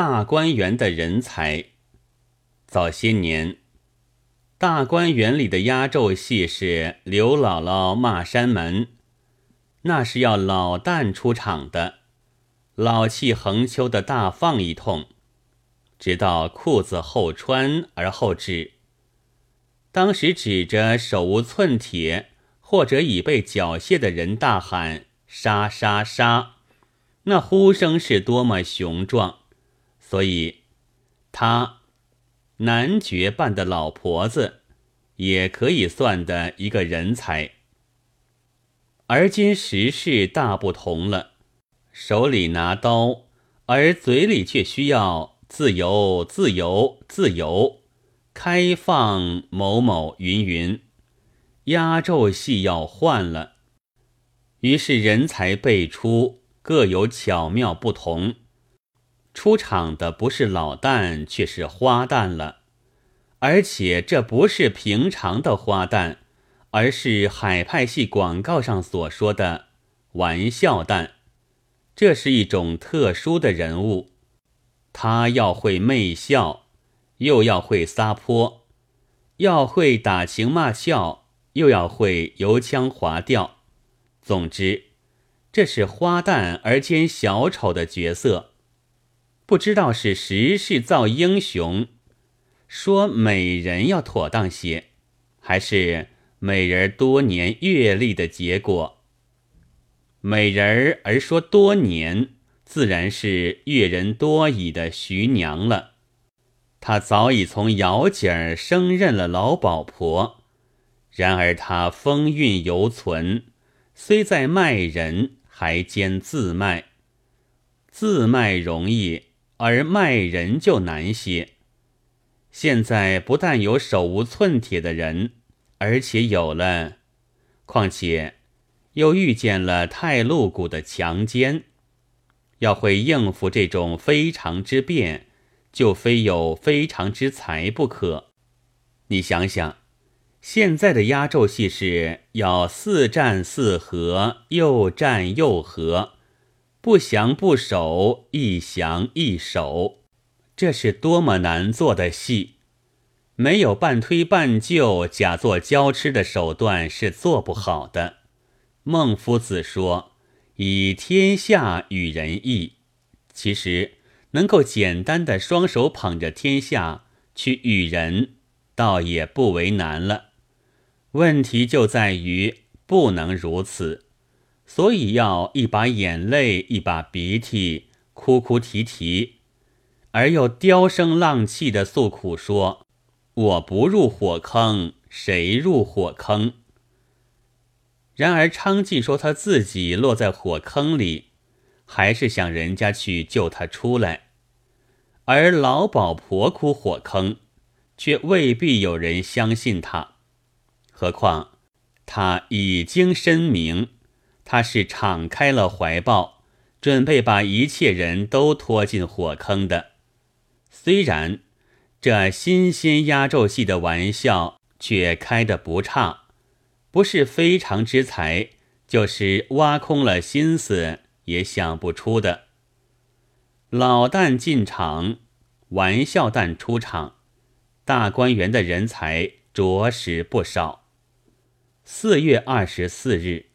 大观园的人才。早些年，大观园里的压轴戏是刘姥姥骂山门，那是要老旦出场的，老气横秋的大放一通，直到裤子后穿而后止。当时指着手无寸铁或者已被缴械的人大喊。杀杀杀！那呼声是多么雄壮，所以他男爵扮的老婆子也可以算的一个人才。而今时势大不同了，手里拿刀，而嘴里却需要自由、自由、自由、开放某某云云，压轴戏要换了。于是人才辈出，各有巧妙不同。出场的不是老旦，却是花旦了。而且这不是平常的花旦，而是海派戏广告上所说的玩笑旦。这是一种特殊的人物，他要会媚笑，又要会撒泼，要会打情骂俏，又要会油腔滑调。总之，这是花旦而兼小丑的角色。不知道是时势造英雄，说美人要妥当些，还是美人多年阅历的结果。美人而说多年，自然是阅人多矣的徐娘了。她早已从姚姐儿升任了老鸨婆，然而她风韵犹存。虽在卖人，还兼自卖。自卖容易，而卖人就难些。现在不但有手无寸铁的人，而且有了，况且又遇见了太露骨的强奸，要会应付这种非常之变，就非有非常之才不可。你想想。现在的压轴戏是要似战似和，又战又和，不降不守，一降一守，这是多么难做的戏！没有半推半就、假作娇痴的手段是做不好的。孟夫子说：“以天下与人义。”其实能够简单的双手捧着天下去与人，倒也不为难了。问题就在于不能如此，所以要一把眼泪一把鼻涕，哭哭啼啼，而又飙声浪气的诉苦说：“我不入火坑，谁入火坑？”然而昌妓说他自己落在火坑里，还是想人家去救他出来；而老鸨婆哭火坑，却未必有人相信他。何况他已经申明，他是敞开了怀抱，准备把一切人都拖进火坑的。虽然这新鲜压轴戏的玩笑却开得不差，不是非常之才，就是挖空了心思也想不出的。老旦进场，玩笑旦出场，大观园的人才着实不少。四月二十四日。